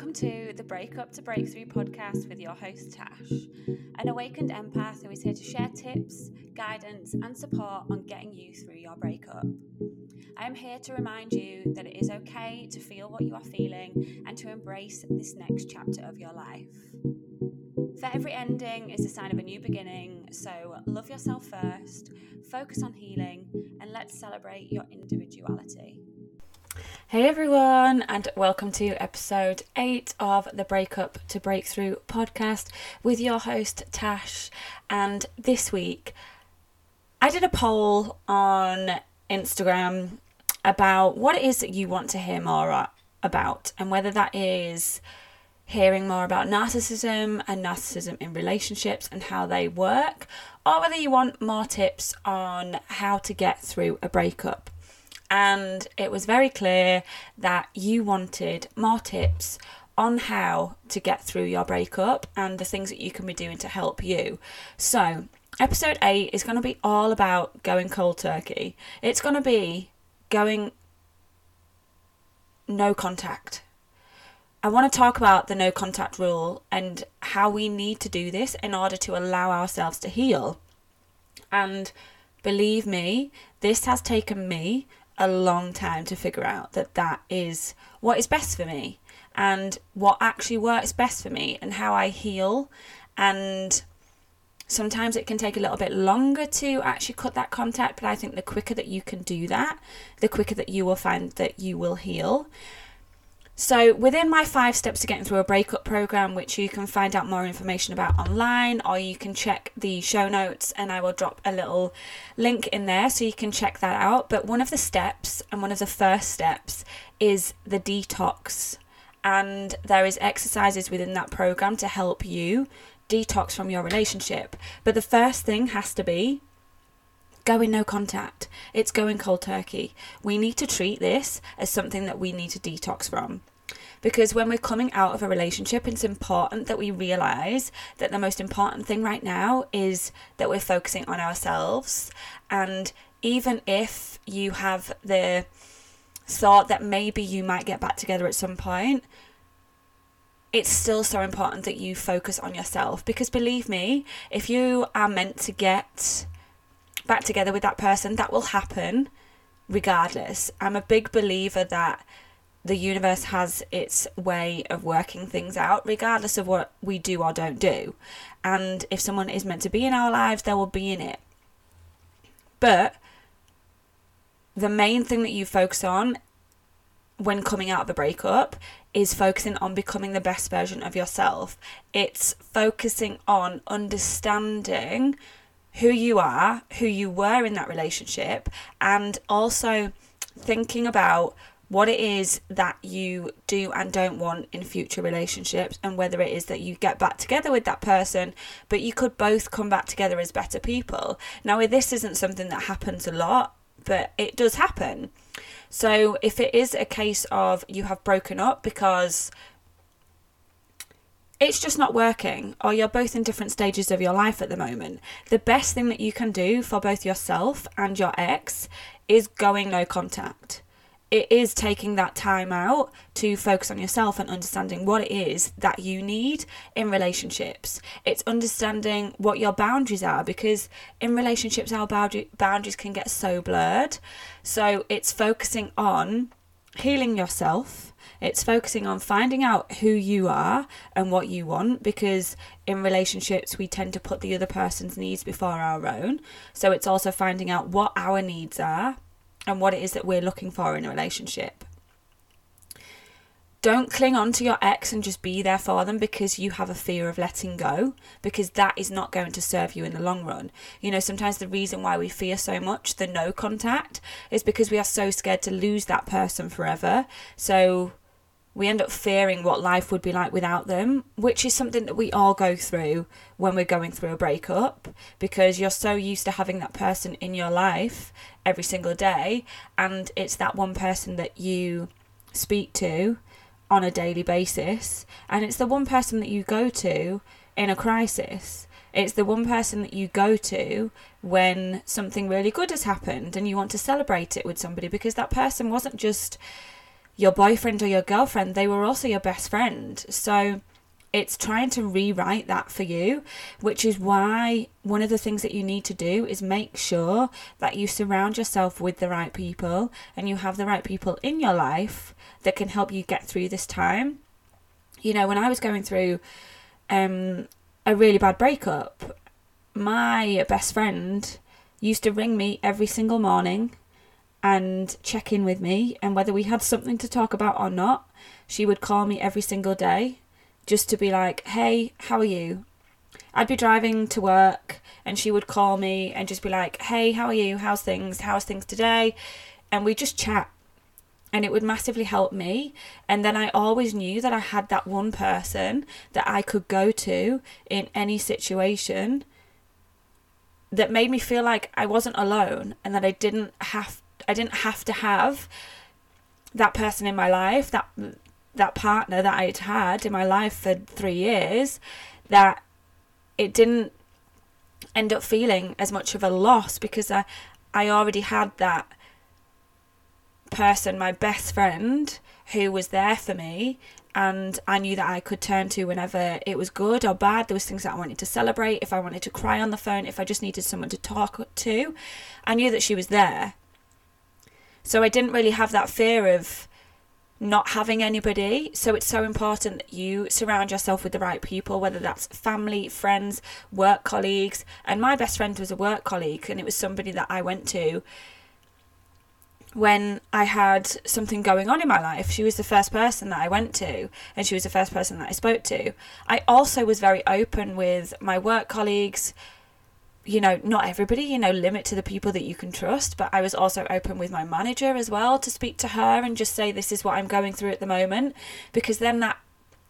Welcome to the Breakup to Breakthrough podcast with your host Tash, an awakened empath who is here to share tips, guidance, and support on getting you through your breakup. I am here to remind you that it is okay to feel what you are feeling and to embrace this next chapter of your life. For every ending is a sign of a new beginning, so love yourself first, focus on healing, and let's celebrate your individuality. Hey everyone, and welcome to episode 8 of the Breakup to Breakthrough podcast with your host Tash. And this week, I did a poll on Instagram about what it is that you want to hear more about, and whether that is hearing more about narcissism and narcissism in relationships and how they work, or whether you want more tips on how to get through a breakup and it was very clear that you wanted more tips on how to get through your breakup and the things that you can be doing to help you. So, episode 8 is going to be all about going cold turkey. It's going to be going no contact. I want to talk about the no contact rule and how we need to do this in order to allow ourselves to heal. And believe me, this has taken me a long time to figure out that that is what is best for me and what actually works best for me and how I heal. And sometimes it can take a little bit longer to actually cut that contact, but I think the quicker that you can do that, the quicker that you will find that you will heal. So, within my five steps to getting through a breakup program, which you can find out more information about online, or you can check the show notes, and I will drop a little link in there so you can check that out. But one of the steps, and one of the first steps, is the detox. And there is exercises within that program to help you detox from your relationship. But the first thing has to be going no contact. It's going cold turkey. We need to treat this as something that we need to detox from. Because when we're coming out of a relationship, it's important that we realize that the most important thing right now is that we're focusing on ourselves. And even if you have the thought that maybe you might get back together at some point, it's still so important that you focus on yourself. Because believe me, if you are meant to get back together with that person, that will happen regardless. I'm a big believer that the universe has its way of working things out, regardless of what we do or don't do. And if someone is meant to be in our lives, they will be in it. But the main thing that you focus on when coming out of a breakup is focusing on becoming the best version of yourself. It's focusing on understanding who you are, who you were in that relationship, and also thinking about what it is that you do and don't want in future relationships, and whether it is that you get back together with that person, but you could both come back together as better people. Now, this isn't something that happens a lot, but it does happen. So, if it is a case of you have broken up because it's just not working, or you're both in different stages of your life at the moment, the best thing that you can do for both yourself and your ex is going no contact it is taking that time out to focus on yourself and understanding what it is that you need in relationships. It's understanding what your boundaries are because in relationships, our boundaries can get so blurred. So it's focusing on healing yourself. It's focusing on finding out who you are and what you want because in relationships we tend to put the other person's needs before our own. So it's also finding out what our needs are and what it is that we're looking for in a relationship. Don't cling on to your ex and just be there for them because you have a fear of letting go, because that is not going to serve you in the long run. You know, sometimes the reason why we fear so much the no contact is because we are so scared to lose that person forever. So we end up fearing what life would be like without them, which is something that we all go through when we're going through a breakup because you're so used to having that person in your life every single day, and it's that one person that you speak to on a daily basis, and it's the one person that you go to in a crisis. It's the one person that you go to when something really good has happened and you want to celebrate it with somebody because that person wasn't just your boyfriend or your girlfriend, they were also your best friend. So it's trying to rewrite that for you, which is why one of the things that you need to do is make sure that you surround yourself with the right people and you have the right people in your life that can help you get through this time. You know, when I was going through um, a really bad breakup, my best friend used to ring me every single morning and check in with me, and whether we had something to talk about or not, she would call me every single day just to be like, hey, how are you? I'd be driving to work and she would call me and just be like, hey, how are you? How's things? How's things today? And we just chat. And it would massively help me. And then I always knew that I had that one person that I could go to in any situation that made me feel like I wasn't alone and that I didn't have I didn't have to have that person in my life, that that partner that I'd had in my life for three years, that it didn't end up feeling as much of a loss because I I already had that person, my best friend, who was there for me and I knew that I could turn to whenever it was good or bad. There was things that I wanted to celebrate, if I wanted to cry on the phone, if I just needed someone to talk to. I knew that she was there. So I didn't really have that fear of not having anybody. So it's so important that you surround yourself with the right people, whether that's family, friends, work colleagues. And my best friend was a work colleague, and it was somebody that I went to when I had something going on in my life. She was the first person that I went to, and she was the first person that I spoke to. I also was very open with my work colleagues you know, not everybody, you know, limit to the people that you can trust. But I was also open with my manager as well to speak to her and just say, this is what I'm going through at the moment. Because then that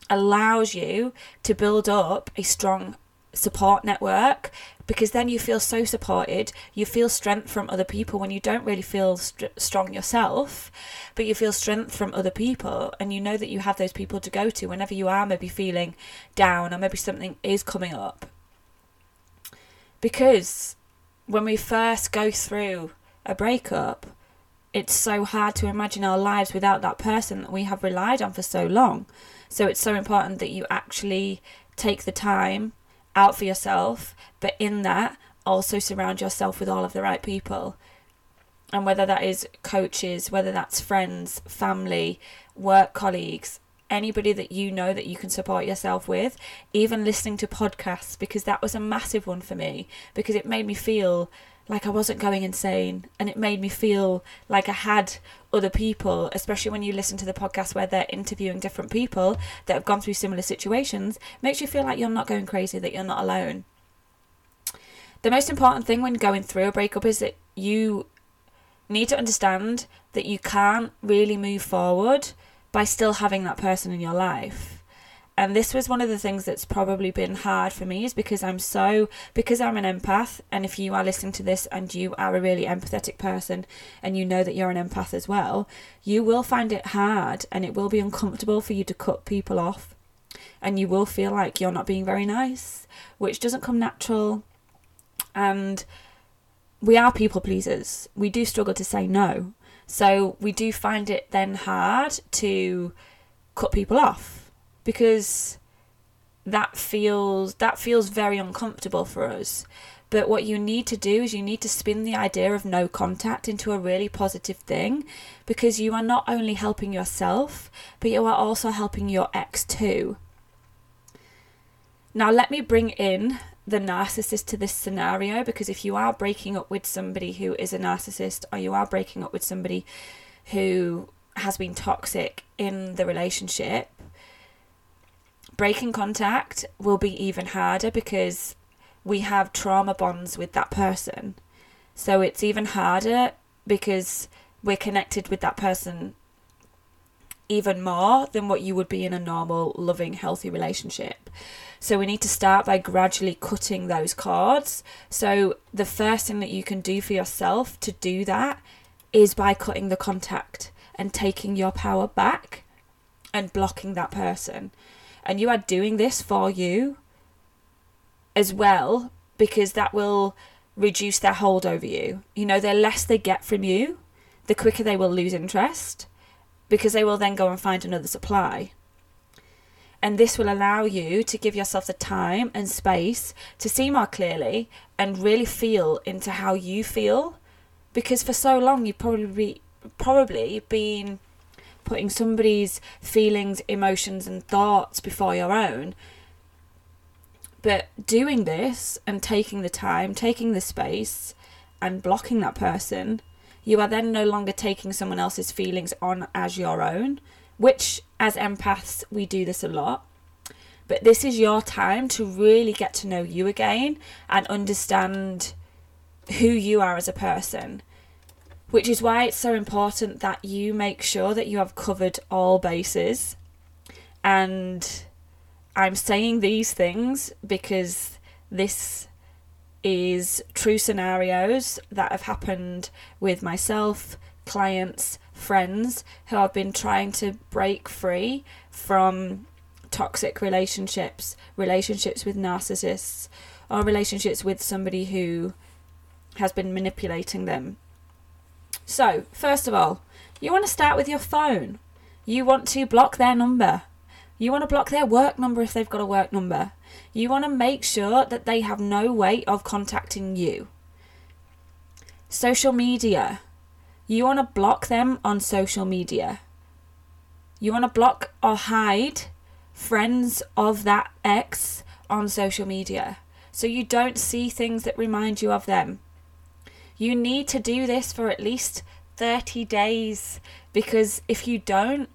allows you to build up a strong support network because then you feel so supported you feel strength from other people when you don't really feel st- strong yourself but you feel strength from other people and you know that you have those people to go to whenever you are maybe feeling down or maybe something is coming up because when we first go through a breakup, it's so hard to imagine our lives without that person that we have relied on for so long. So it's so important that you actually take the time out for yourself, but in that, also surround yourself with all of the right people. And whether that is coaches, whether that's friends, family, work colleagues, anybody that you know that you can support yourself with, even listening to podcasts, because that was a massive one for me, because it made me feel like I wasn't going insane and it made me feel like I had other people, especially when you listen to the podcast where they're interviewing different people that have gone through similar situations, makes you feel like you're not going crazy, that you're not alone. The most important thing when going through a breakup is that you need to understand that you can't really move forward by still having that person in your life. And this was one of the things that's probably been hard for me is because I'm so because I'm an empath and if you are listening to this and you are a really empathetic person and you know that you're an empath as well, you will find it hard and it will be uncomfortable for you to cut people off and you will feel like you're not being very nice, which doesn't come natural. And we are people pleasers. We do struggle to say no. So we do find it then hard to cut people off because that feels that feels very uncomfortable for us. But what you need to do is you need to spin the idea of no contact into a really positive thing because you are not only helping yourself, but you are also helping your ex too. Now, let me bring in the narcissist to this scenario because if you are breaking up with somebody who is a narcissist or you are breaking up with somebody who has been toxic in the relationship, breaking contact will be even harder because we have trauma bonds with that person. So it's even harder because we're connected with that person even more than what you would be in a normal, loving, healthy relationship. So we need to start by gradually cutting those cords. So the first thing that you can do for yourself to do that is by cutting the contact and taking your power back and blocking that person. And you are doing this for you as well because that will reduce their hold over you. You know, the less they get from you, the quicker they will lose interest because they will then go and find another supply. And this will allow you to give yourself the time and space to see more clearly and really feel into how you feel. Because for so long you've probably probably been putting somebody's feelings, emotions and thoughts before your own. But doing this and taking the time, taking the space and blocking that person, you are then no longer taking someone else's feelings on as your own which as empaths we do this a lot. But this is your time to really get to know you again and understand who you are as a person. Which is why it's so important that you make sure that you have covered all bases. And I'm saying these things because this is true scenarios that have happened with myself, clients, friends who have been trying to break free from toxic relationships, relationships with narcissists, or relationships with somebody who has been manipulating them. So, first of all, you want to start with your phone. You want to block their number. You want to block their work number if they've got a work number. You want to make sure that they have no way of contacting you. Social media. You want to block them on social media. You want to block or hide friends of that ex on social media so you don't see things that remind you of them. You need to do this for at least 30 days because if you don't,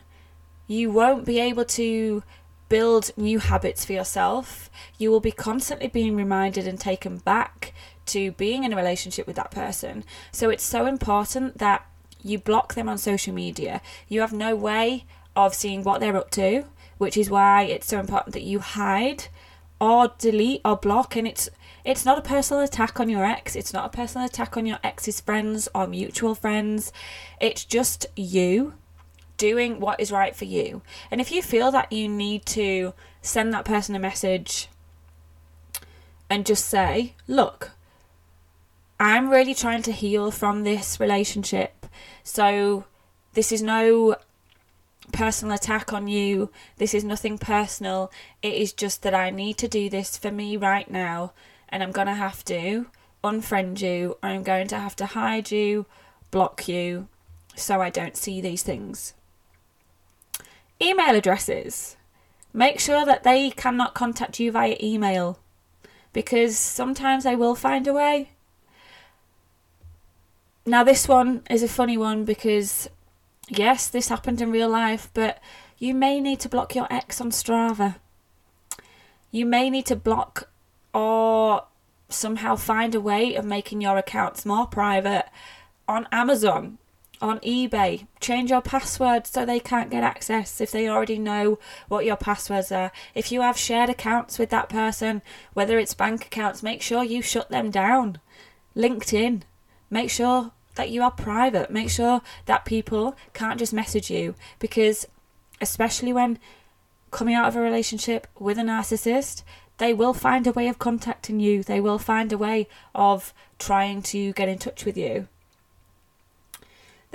you won't be able to build new habits for yourself. You will be constantly being reminded and taken back to being in a relationship with that person. So it's so important that you block them on social media. You have no way of seeing what they're up to, which is why it's so important that you hide or delete or block and it's it's not a personal attack on your ex. It's not a personal attack on your ex's friends or mutual friends. It's just you doing what is right for you. And if you feel that you need to send that person a message and just say, look, I'm really trying to heal from this relationship. So this is no personal attack on you. This is nothing personal. It is just that I need to do this for me right now. And I'm going to have to unfriend you. I'm going to have to hide you, block you, so I don't see these things. Email addresses. Make sure that they cannot contact you via email because sometimes they will find a way. Now, this one is a funny one because, yes, this happened in real life, but you may need to block your ex on Strava. You may need to block or somehow find a way of making your accounts more private on Amazon, on eBay. Change your password so they can't get access if they already know what your passwords are. If you have shared accounts with that person, whether it's bank accounts, make sure you shut them down. LinkedIn, make sure that you are private. Make sure that people can't just message you because, especially when coming out of a relationship with a narcissist, they will find a way of contacting you. They will find a way of trying to get in touch with you.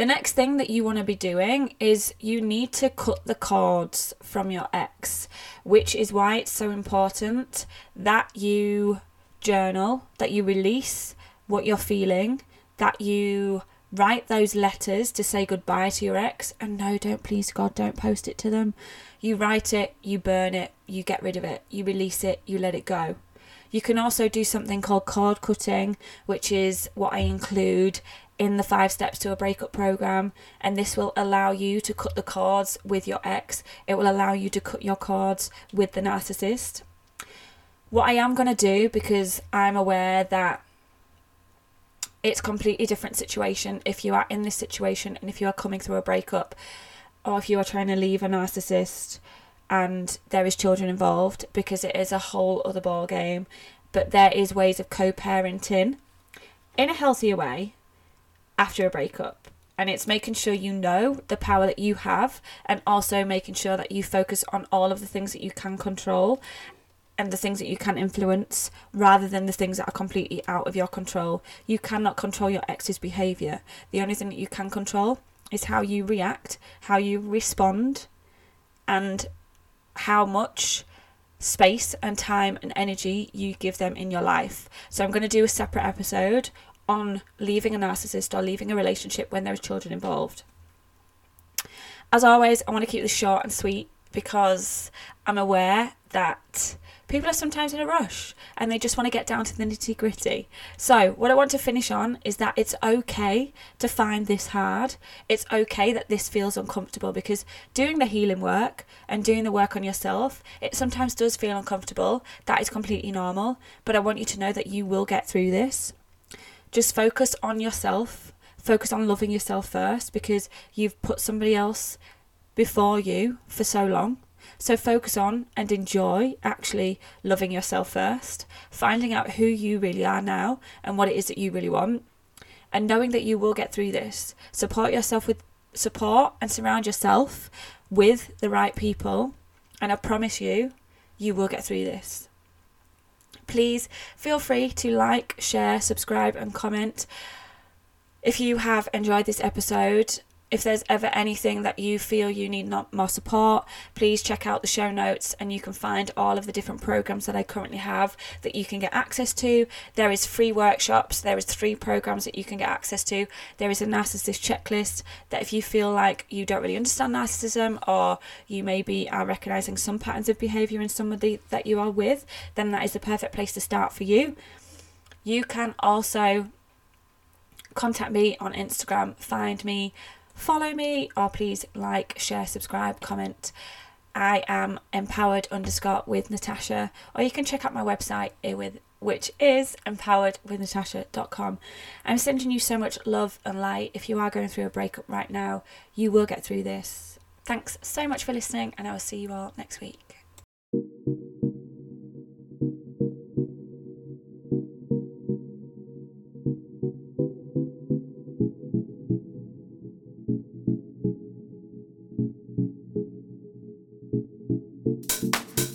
The next thing that you want to be doing is you need to cut the cords from your ex, which is why it's so important that you journal, that you release what you're feeling, that you write those letters to say goodbye to your ex and no don't please god don't post it to them. You write it you burn it you get rid of it you release it you let it go. You can also do something called cord cutting which is what i include in the five steps to a breakup program and this will allow you to cut the cords with your ex. It will allow you to cut your cords with the narcissist. What i am going to do because i'm aware that it's completely different situation if you are in this situation and if you are coming through a breakup or if you are trying to leave a narcissist and there is children involved because it is a whole other ball game but there is ways of co-parenting in a healthier way after a breakup and it's making sure you know the power that you have and also making sure that you focus on all of the things that you can control and the things that you can influence rather than the things that are completely out of your control. You cannot control your ex's behaviour. The only thing that you can control is how you react, how you respond, and how much space and time and energy you give them in your life. So, I'm going to do a separate episode on leaving a narcissist or leaving a relationship when there are children involved. As always, I want to keep this short and sweet because I'm aware that people are sometimes in a rush and they just want to get down to the nitty gritty. So, what I want to finish on is that it's okay to find this hard. It's okay that this feels uncomfortable because doing the healing work and doing the work on yourself, it sometimes does feel uncomfortable. That is completely normal. But I want you to know that you will get through this. Just focus on yourself. Focus on loving yourself first because you've put somebody else before you for so long so focus on and enjoy actually loving yourself first, finding out who you really are now and what it is that you really want, and knowing that you will get through this. Support yourself with support and surround yourself with the right people, and I promise you, you will get through this. Please feel free to like, share, subscribe, and comment. If you have enjoyed this episode, if there's ever anything that you feel you need not more support, please check out the show notes and you can find all of the different programs that I currently have that you can get access to. There is free workshops, there is three programs that you can get access to. There is a narcissist checklist that if you feel like you don't really understand narcissism or you maybe are recognizing some patterns of behavior in somebody that you are with, then that is the perfect place to start for you. You can also contact me on Instagram, find me follow me or please like, share, subscribe, comment. I am empowered underscore with Natasha, or you can check out my website eh, with which is empoweredwithnatasha.com. I'm sending you so much love and light. If you are going through a breakup right now, you will get through this. Thanks so much for listening, and I will see you all next week.